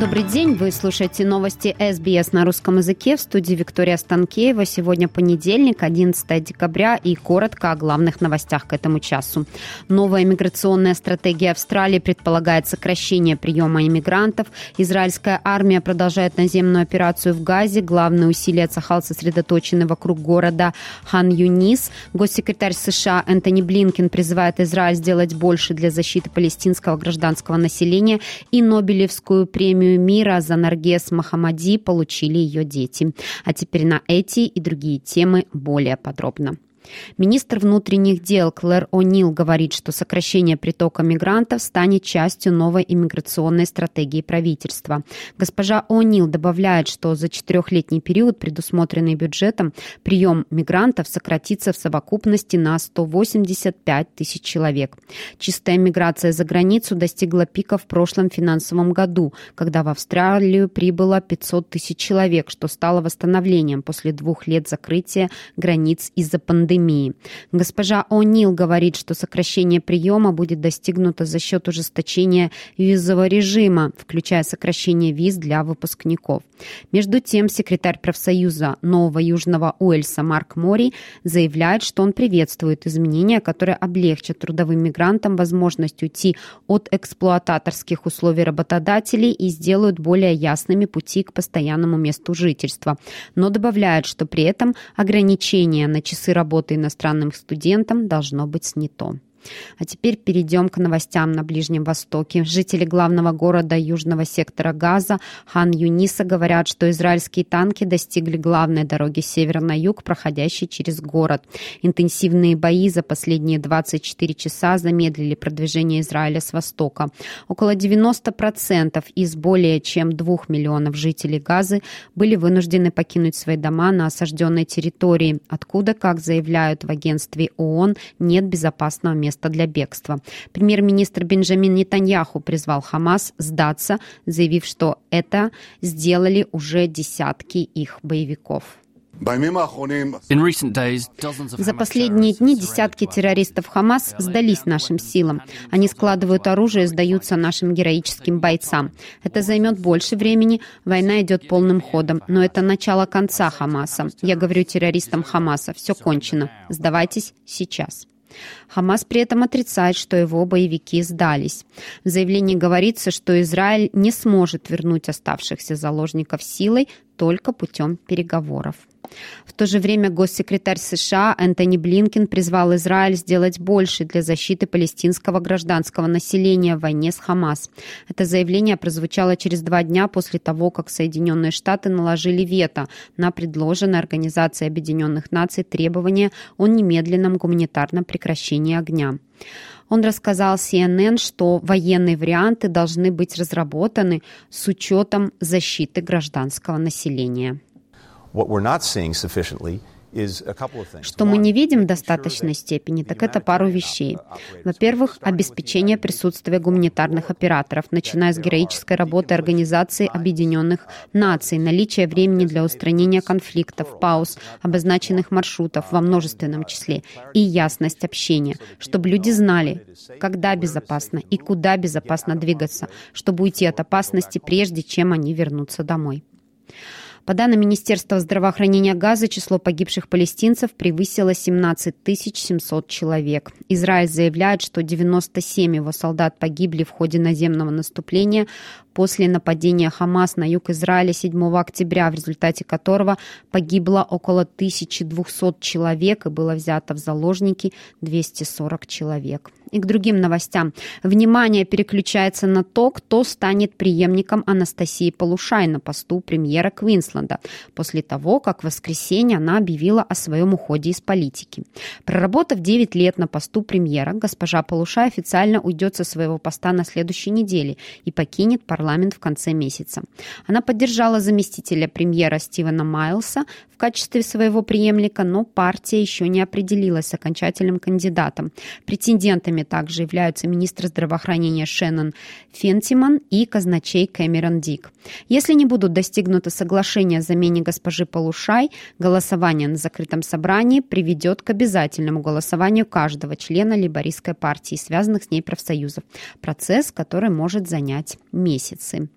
Добрый день, вы слушаете новости СБС на русском языке в студии Виктория Станкеева. Сегодня понедельник, 11 декабря и коротко о главных новостях к этому часу. Новая миграционная стратегия Австралии предполагает сокращение приема иммигрантов. Израильская армия продолжает наземную операцию в Газе. Главные усилия Цахал сосредоточены вокруг города Хан-Юнис. Госсекретарь США Энтони Блинкен призывает Израиль сделать больше для защиты палестинского гражданского населения и Нобелевскую премию премию мира за Наргес Махамади получили ее дети. А теперь на эти и другие темы более подробно. Министр внутренних дел Клэр О'Нил говорит, что сокращение притока мигрантов станет частью новой иммиграционной стратегии правительства. Госпожа О'Нил добавляет, что за четырехлетний период, предусмотренный бюджетом, прием мигрантов сократится в совокупности на 185 тысяч человек. Чистая миграция за границу достигла пика в прошлом финансовом году, когда в Австралию прибыло 500 тысяч человек, что стало восстановлением после двух лет закрытия границ из-за пандемии пандемии. Госпожа О'Нил говорит, что сокращение приема будет достигнуто за счет ужесточения визового режима, включая сокращение виз для выпускников. Между тем, секретарь профсоюза Нового Южного Уэльса Марк Мори заявляет, что он приветствует изменения, которые облегчат трудовым мигрантам возможность уйти от эксплуататорских условий работодателей и сделают более ясными пути к постоянному месту жительства. Но добавляет, что при этом ограничения на часы работы работы иностранным студентам должно быть снято. А теперь перейдем к новостям на Ближнем Востоке. Жители главного города южного сектора Газа Хан Юниса говорят, что израильские танки достигли главной дороги с севера на юг, проходящей через город. Интенсивные бои за последние 24 часа замедлили продвижение Израиля с востока. Около 90% из более чем 2 миллионов жителей Газы были вынуждены покинуть свои дома на осажденной территории, откуда, как заявляют в агентстве ООН, нет безопасного места место для бегства. Премьер-министр Бенджамин Нетаньяху призвал Хамас сдаться, заявив, что это сделали уже десятки их боевиков. За последние дни десятки террористов Хамас сдались нашим силам. Они складывают оружие и сдаются нашим героическим бойцам. Это займет больше времени, война идет полным ходом, но это начало конца Хамаса. Я говорю террористам Хамаса, все кончено. Сдавайтесь сейчас. Хамас при этом отрицает, что его боевики сдались. В заявлении говорится, что Израиль не сможет вернуть оставшихся заложников силой только путем переговоров. В то же время госсекретарь США Энтони Блинкен призвал Израиль сделать больше для защиты палестинского гражданского населения в войне с Хамас. Это заявление прозвучало через два дня после того, как Соединенные Штаты наложили вето на предложенное Организацией Объединенных Наций требование о немедленном гуманитарном прекращении огня. Он рассказал CNN, что военные варианты должны быть разработаны с учетом защиты гражданского населения. Что мы не видим в достаточной степени, так это пару вещей. Во-первых, обеспечение присутствия гуманитарных операторов, начиная с героической работы Организации Объединенных Наций, наличие времени для устранения конфликтов, пауз, обозначенных маршрутов во множественном числе и ясность общения, чтобы люди знали, когда безопасно и куда безопасно двигаться, чтобы уйти от опасности, прежде чем они вернутся домой. По данным Министерства здравоохранения Газа, число погибших палестинцев превысило 17 700 человек. Израиль заявляет, что 97 его солдат погибли в ходе наземного наступления после нападения Хамас на юг Израиля 7 октября, в результате которого погибло около 1200 человек и было взято в заложники 240 человек. И к другим новостям. Внимание переключается на то, кто станет преемником Анастасии Полушай на посту премьера Квинсленда после того, как в воскресенье она объявила о своем уходе из политики. Проработав 9 лет на посту премьера, госпожа Полушай официально уйдет со своего поста на следующей неделе и покинет парламент парламент в конце месяца. Она поддержала заместителя премьера Стивена Майлса в качестве своего преемника, но партия еще не определилась с окончательным кандидатом. Претендентами также являются министр здравоохранения Шеннон Фентиман и казначей Кэмерон Дик. Если не будут достигнуты соглашения о замене госпожи Полушай, голосование на закрытом собрании приведет к обязательному голосованию каждого члена либористской партии, связанных с ней профсоюзов. Процесс, который может занять месяцы.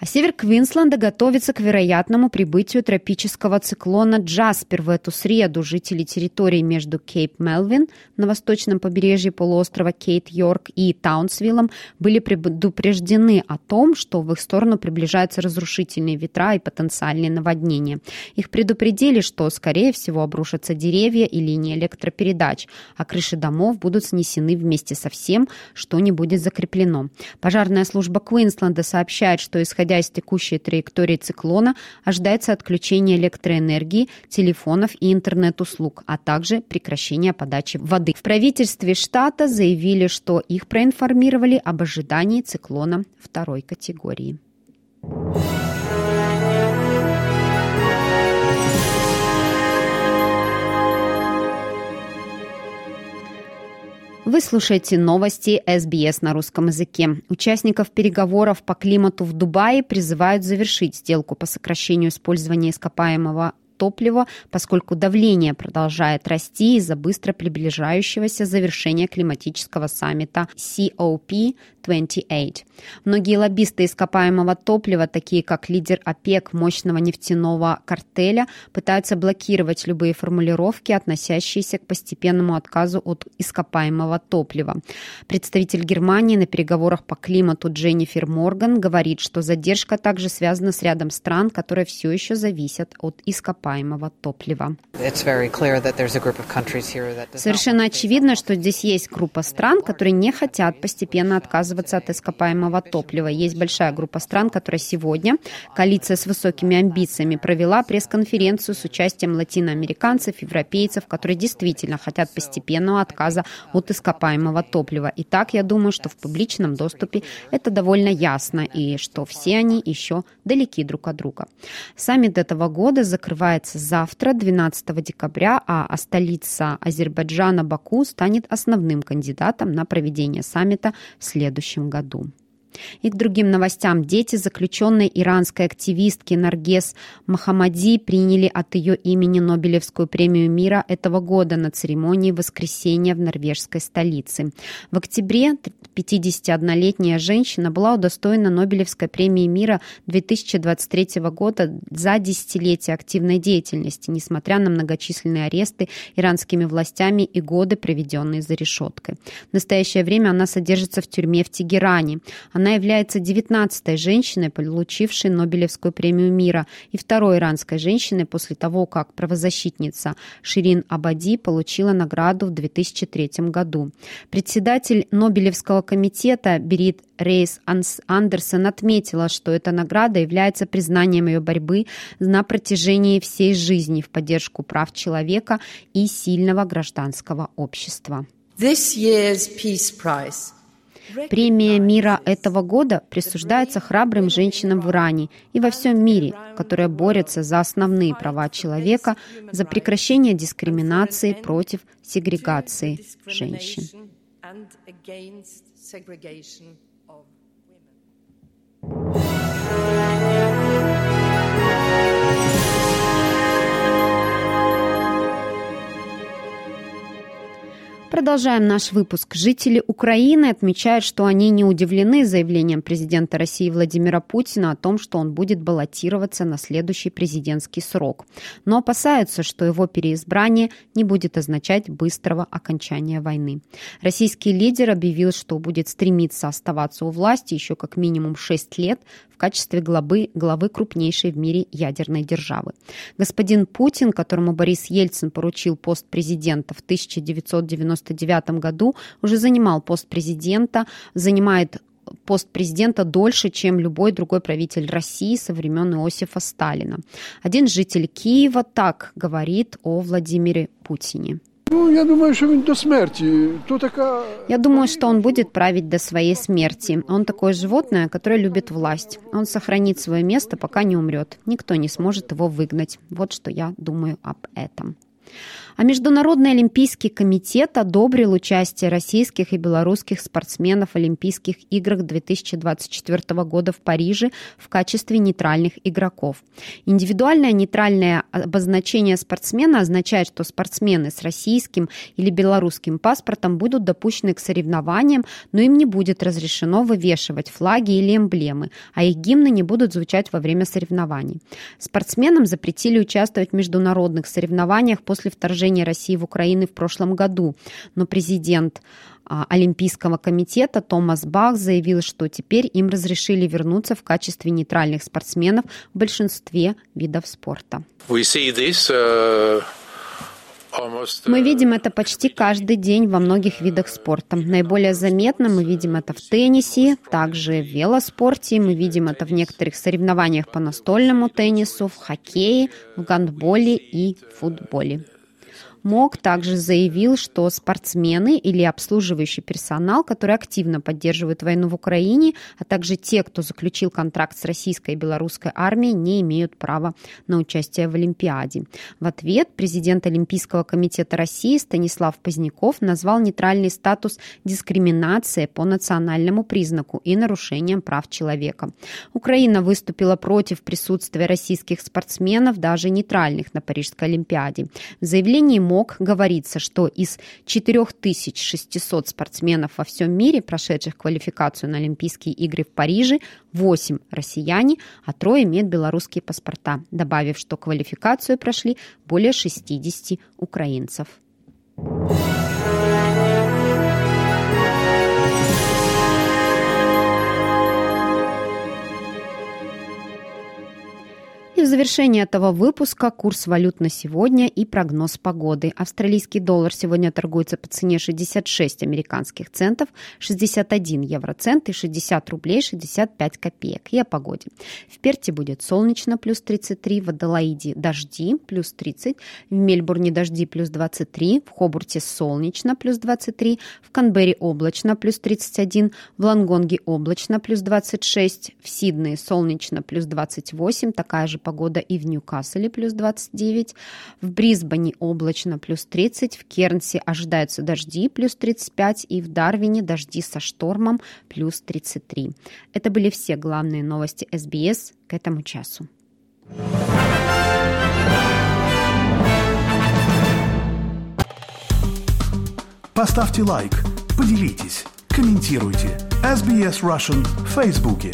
А север Квинсленда готовится к вероятному прибытию тропического циклона Джаспер в эту среду. Жители территории между Кейп-Мелвин на восточном побережье полуострова Кейт-Йорк и Таунсвиллом были предупреждены о том, что в их сторону приближаются разрушительные ветра и потенциальные наводнения. Их предупредили, что, скорее всего, обрушатся деревья и линии электропередач, а крыши домов будут снесены вместе со всем, что не будет закреплено. Пожарная служба Квинсленда сообщает, что, исходя из текущей траектории циклона, ожидается отключение электроэнергии, телефонов и интернет-услуг, а также прекращение подачи воды. В правительстве штата заявили, что их проинформировали об ожидании циклона второй категории. Вы слушаете новости СБС на русском языке. Участников переговоров по климату в Дубае призывают завершить сделку по сокращению использования ископаемого топлива, поскольку давление продолжает расти из-за быстро приближающегося завершения климатического саммита COP 28. Многие лоббисты ископаемого топлива, такие как лидер ОПЕК мощного нефтяного картеля, пытаются блокировать любые формулировки, относящиеся к постепенному отказу от ископаемого топлива. Представитель Германии на переговорах по климату Дженнифер Морган говорит, что задержка также связана с рядом стран, которые все еще зависят от ископаемого топлива. Совершенно очевидно, что здесь есть группа стран, которые не хотят постепенно отказываться от ископаемого топлива. Есть большая группа стран, которая сегодня, коалиция с высокими амбициями, провела пресс-конференцию с участием латиноамериканцев, европейцев, которые действительно хотят постепенного отказа от ископаемого топлива. И так, я думаю, что в публичном доступе это довольно ясно, и что все они еще далеки друг от друга. Саммит этого года закрывается завтра, 12 декабря, а столица Азербайджана Баку станет основным кандидатом на проведение саммита в следующем году. И к другим новостям. Дети заключенной иранской активистки Наргес Махамади приняли от ее имени Нобелевскую премию мира этого года на церемонии воскресения в норвежской столице. В октябре 51-летняя женщина была удостоена Нобелевской премии мира 2023 года за десятилетие активной деятельности, несмотря на многочисленные аресты иранскими властями и годы, проведенные за решеткой. В настоящее время она содержится в тюрьме в Тегеране. Она является 19-й женщиной, получившей Нобелевскую премию мира, и второй иранской женщиной после того, как правозащитница Ширин Абади получила награду в 2003 году. Председатель Нобелевского комитета Берит Рейс Андерсон отметила, что эта награда является признанием ее борьбы на протяжении всей жизни в поддержку прав человека и сильного гражданского общества. This year's Peace Prize Премия мира этого года присуждается храбрым женщинам в Иране и во всем мире, которые борются за основные права человека, за прекращение дискриминации против сегрегации женщин. Продолжаем наш выпуск. Жители Украины отмечают, что они не удивлены заявлением президента России Владимира Путина о том, что он будет баллотироваться на следующий президентский срок. Но опасаются, что его переизбрание не будет означать быстрого окончания войны. Российский лидер объявил, что будет стремиться оставаться у власти еще как минимум 6 лет в качестве главы, главы крупнейшей в мире ядерной державы. Господин Путин, которому Борис Ельцин поручил пост президента в 1990 1999 году уже занимал пост президента, занимает пост президента дольше, чем любой другой правитель России со времен Иосифа Сталина. Один житель Киева так говорит о Владимире Путине. Ну, я думаю, что он до смерти. То така... Я думаю, что он будет править до своей смерти. Он такое животное, которое любит власть. Он сохранит свое место, пока не умрет. Никто не сможет его выгнать. Вот что я думаю об этом. А Международный олимпийский комитет одобрил участие российских и белорусских спортсменов в Олимпийских играх 2024 года в Париже в качестве нейтральных игроков. Индивидуальное нейтральное обозначение спортсмена означает, что спортсмены с российским или белорусским паспортом будут допущены к соревнованиям, но им не будет разрешено вывешивать флаги или эмблемы, а их гимны не будут звучать во время соревнований. Спортсменам запретили участвовать в международных соревнованиях после вторжения вторжения России в Украину в прошлом году. Но президент а, Олимпийского комитета Томас Бах заявил, что теперь им разрешили вернуться в качестве нейтральных спортсменов в большинстве видов спорта. Uh, мы uh, видим это почти каждый день во многих видах спорта. Наиболее заметно мы видим это в теннисе, также в велоспорте, мы видим это в некоторых соревнованиях по настольному теннису, в хоккее, в гандболе и футболе. МОК также заявил, что спортсмены или обслуживающий персонал, который активно поддерживает войну в Украине, а также те, кто заключил контракт с российской и белорусской армией, не имеют права на участие в Олимпиаде. В ответ президент Олимпийского комитета России Станислав Поздняков назвал нейтральный статус дискриминацией по национальному признаку и нарушением прав человека. Украина выступила против присутствия российских спортсменов, даже нейтральных, на Парижской Олимпиаде. В заявлении МОК говорится, что из 4600 спортсменов во всем мире, прошедших квалификацию на Олимпийские игры в Париже, 8 россияне, а трое имеют белорусские паспорта, добавив, что квалификацию прошли более 60 украинцев. Завершение этого выпуска курс валют на сегодня и прогноз погоды. Австралийский доллар сегодня торгуется по цене 66 американских центов, 61 евроцент и 60 рублей 65 копеек. И о погоде. В Перте будет солнечно, плюс 33, в Адалаиде дожди, плюс 30, в Мельбурне дожди, плюс 23, в Хобурте солнечно, плюс 23, в Канберре облачно, плюс 31, в Лангонге облачно, плюс 26, в Сиднее солнечно, плюс 28, такая же погода погода и в Ньюкасселе плюс 29, в Брисбене облачно плюс 30, в Кернсе ожидаются дожди плюс 35 и в Дарвине дожди со штормом плюс 33. Это были все главные новости СБС к этому часу. Поставьте лайк, поделитесь, комментируйте. SBS Russian в Фейсбуке.